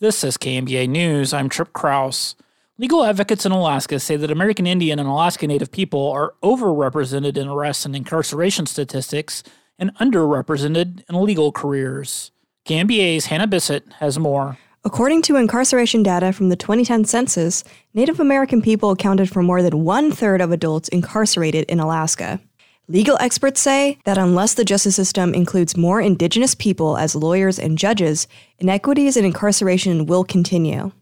This is KNBA News. I'm Trip Kraus. Legal advocates in Alaska say that American Indian and Alaska Native people are overrepresented in arrests and incarceration statistics and underrepresented in legal careers. KNBA's Hannah Bissett has more. According to incarceration data from the 2010 census, Native American people accounted for more than one third of adults incarcerated in Alaska. Legal experts say that unless the justice system includes more Indigenous people as lawyers and judges, inequities in incarceration will continue.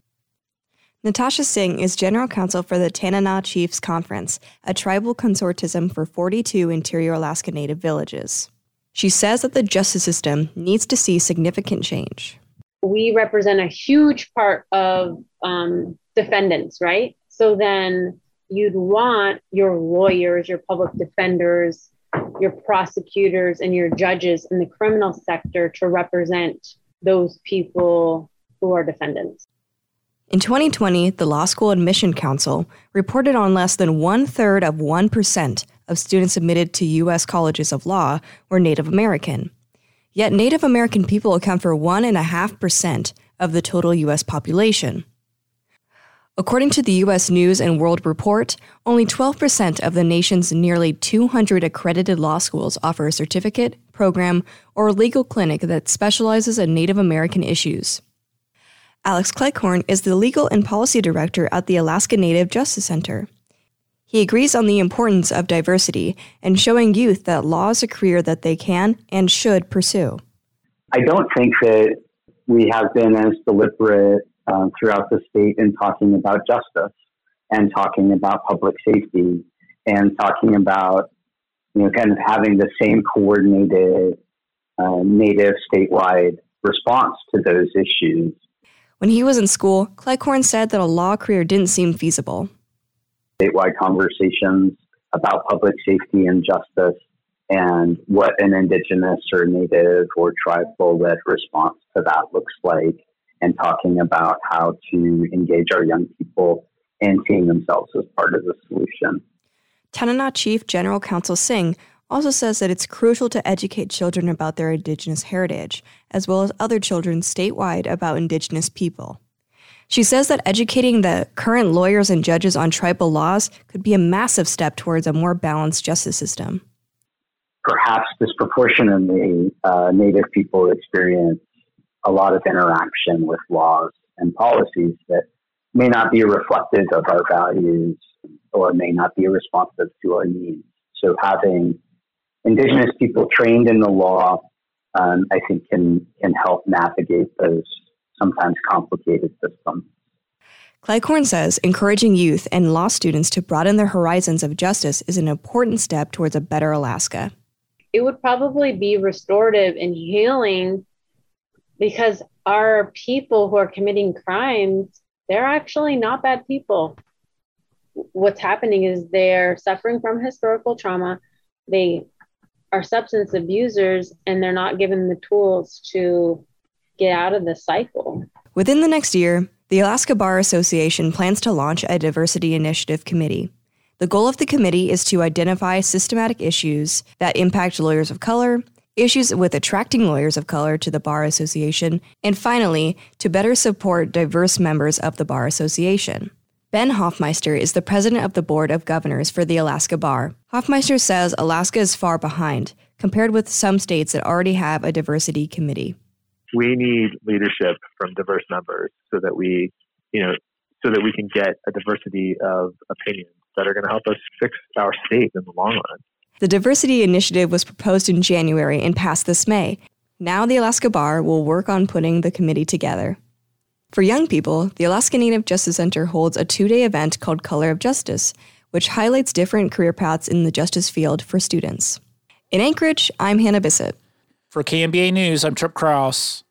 Natasha Singh is general counsel for the Tanana Chiefs Conference, a tribal consortium for 42 interior Alaska Native villages. She says that the justice system needs to see significant change. We represent a huge part of um, defendants, right? So then you'd want your lawyers, your public defenders, your prosecutors, and your judges in the criminal sector to represent those people who are defendants. In 2020, the Law School Admission Council reported on less than one third of 1% of students admitted to U.S. colleges of law were Native American. Yet Native American people account for 1.5% of the total U.S. population. According to the U.S. News and World Report, only 12% of the nation's nearly 200 accredited law schools offer a certificate, program, or legal clinic that specializes in Native American issues. Alex Cleghorn is the legal and policy director at the Alaska Native Justice Center. He agrees on the importance of diversity and showing youth that law is a career that they can and should pursue. I don't think that we have been as deliberate um, throughout the state in talking about justice and talking about public safety and talking about you know kind of having the same coordinated uh, native statewide response to those issues. When he was in school, Cleghorn said that a law career didn't seem feasible. Statewide conversations about public safety and justice and what an indigenous or native or tribal led response to that looks like and talking about how to engage our young people and seeing themselves as part of the solution. Tanana Chief General Counsel Singh also says that it's crucial to educate children about their Indigenous heritage, as well as other children statewide about Indigenous people. She says that educating the current lawyers and judges on tribal laws could be a massive step towards a more balanced justice system. Perhaps disproportionately, uh, Native people experience a lot of interaction with laws and policies that may not be reflective of our values or may not be responsive to our needs. So having Indigenous people trained in the law, um, I think, can can help navigate those sometimes complicated systems. Cleghorn says encouraging youth and law students to broaden their horizons of justice is an important step towards a better Alaska. It would probably be restorative and healing because our people who are committing crimes, they're actually not bad people. What's happening is they're suffering from historical trauma. They are substance abusers and they're not given the tools to get out of the cycle. Within the next year, the Alaska Bar Association plans to launch a diversity initiative committee. The goal of the committee is to identify systematic issues that impact lawyers of color, issues with attracting lawyers of color to the Bar Association, and finally, to better support diverse members of the Bar Association. Ben Hoffmeister is the president of the Board of Governors for the Alaska Bar. Hoffmeister says Alaska is far behind compared with some states that already have a diversity committee. We need leadership from diverse members so that we, you know, so that we can get a diversity of opinions that are going to help us fix our state in the long run. The diversity initiative was proposed in January and passed this May. Now the Alaska Bar will work on putting the committee together. For young people, the Alaska Native Justice Center holds a two day event called Color of Justice, which highlights different career paths in the justice field for students. In Anchorage, I'm Hannah Bissett. For KNBA News, I'm Trip Kraus.